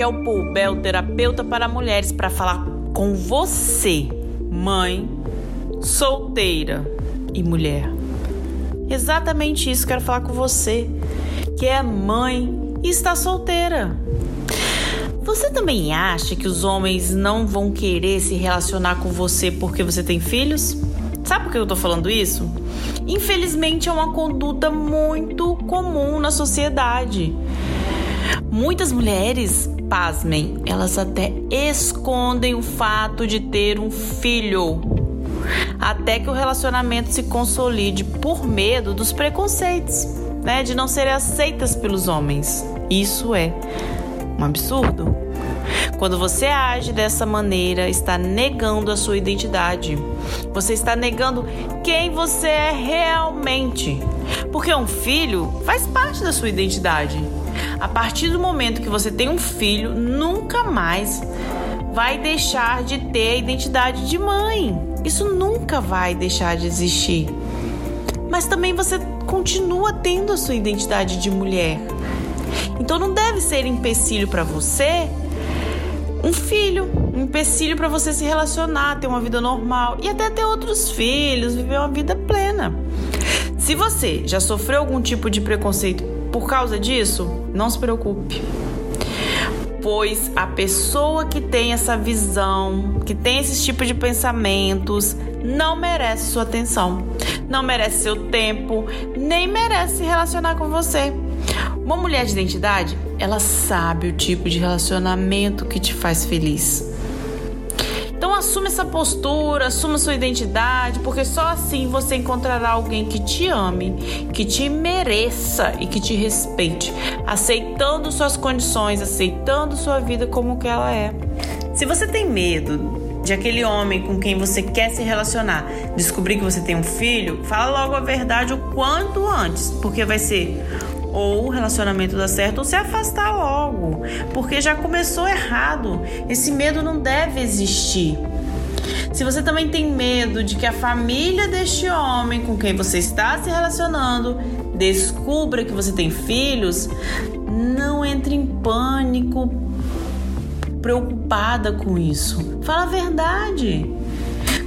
Raquel Poubel, terapeuta para mulheres, para falar com você, mãe, solteira e mulher. Exatamente isso quero falar com você, que é mãe e está solteira. Você também acha que os homens não vão querer se relacionar com você porque você tem filhos? Sabe por que eu tô falando isso? Infelizmente é uma conduta muito comum na sociedade. Muitas mulheres, pasmem, elas até escondem o fato de ter um filho. Até que o relacionamento se consolide por medo dos preconceitos, né, de não serem aceitas pelos homens. Isso é um absurdo. Quando você age dessa maneira, está negando a sua identidade. Você está negando quem você é realmente. Porque um filho faz parte da sua identidade. A partir do momento que você tem um filho, nunca mais vai deixar de ter a identidade de mãe. Isso nunca vai deixar de existir. Mas também você continua tendo a sua identidade de mulher. Então não deve ser empecilho para você um filho, um empecilho para você se relacionar, ter uma vida normal e até ter outros filhos, viver uma vida plena. Se você já sofreu algum tipo de preconceito por causa disso, não se preocupe. Pois a pessoa que tem essa visão, que tem esse tipo de pensamentos, não merece sua atenção, não merece seu tempo, nem merece se relacionar com você. Uma mulher de identidade, ela sabe o tipo de relacionamento que te faz feliz. Então assume essa postura, assuma sua identidade, porque só assim você encontrará alguém que te ame, que te mereça e que te respeite, aceitando suas condições, aceitando sua vida como que ela é. Se você tem medo de aquele homem com quem você quer se relacionar descobrir que você tem um filho, fala logo a verdade o quanto antes, porque vai ser ou o relacionamento dá certo ou se afastar logo, porque já começou errado. Esse medo não deve existir. Se você também tem medo de que a família deste homem com quem você está se relacionando descubra que você tem filhos, não entre em pânico, preocupada com isso. Fala a verdade.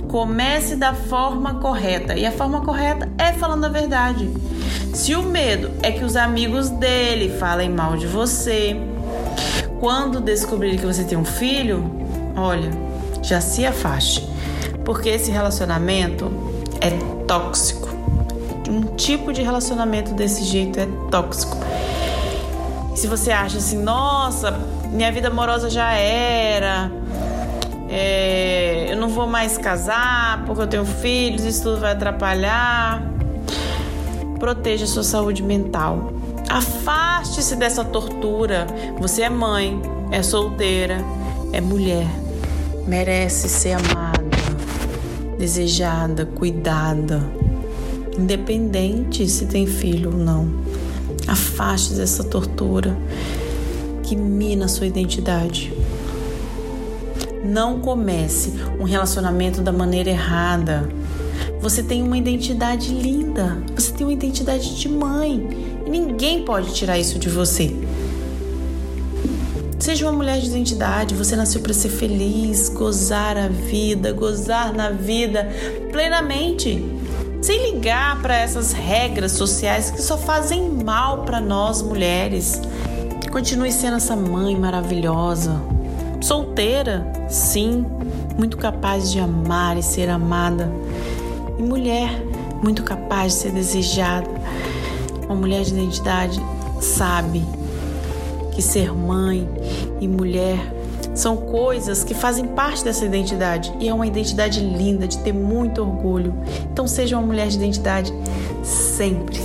Comece da forma correta. E a forma correta é falando a verdade. Se o medo é que os amigos dele falem mal de você, quando descobrir que você tem um filho, olha, já se afaste, porque esse relacionamento é tóxico. Um tipo de relacionamento desse jeito é tóxico. Se você acha assim, nossa, minha vida amorosa já era, é, eu não vou mais casar porque eu tenho filhos, isso tudo vai atrapalhar proteja sua saúde mental. Afaste-se dessa tortura. Você é mãe, é solteira, é mulher. Merece ser amada, desejada, cuidada. Independente se tem filho ou não. Afaste dessa tortura que mina sua identidade. Não comece um relacionamento da maneira errada você tem uma identidade linda. Você tem uma identidade de mãe. E ninguém pode tirar isso de você. Seja uma mulher de identidade, você nasceu para ser feliz, gozar a vida, gozar na vida plenamente, sem ligar para essas regras sociais que só fazem mal para nós mulheres. Continue sendo essa mãe maravilhosa, solteira, sim, muito capaz de amar e ser amada e mulher muito capaz de ser desejada. Uma mulher de identidade sabe que ser mãe e mulher são coisas que fazem parte dessa identidade e é uma identidade linda de ter muito orgulho. Então seja uma mulher de identidade sempre.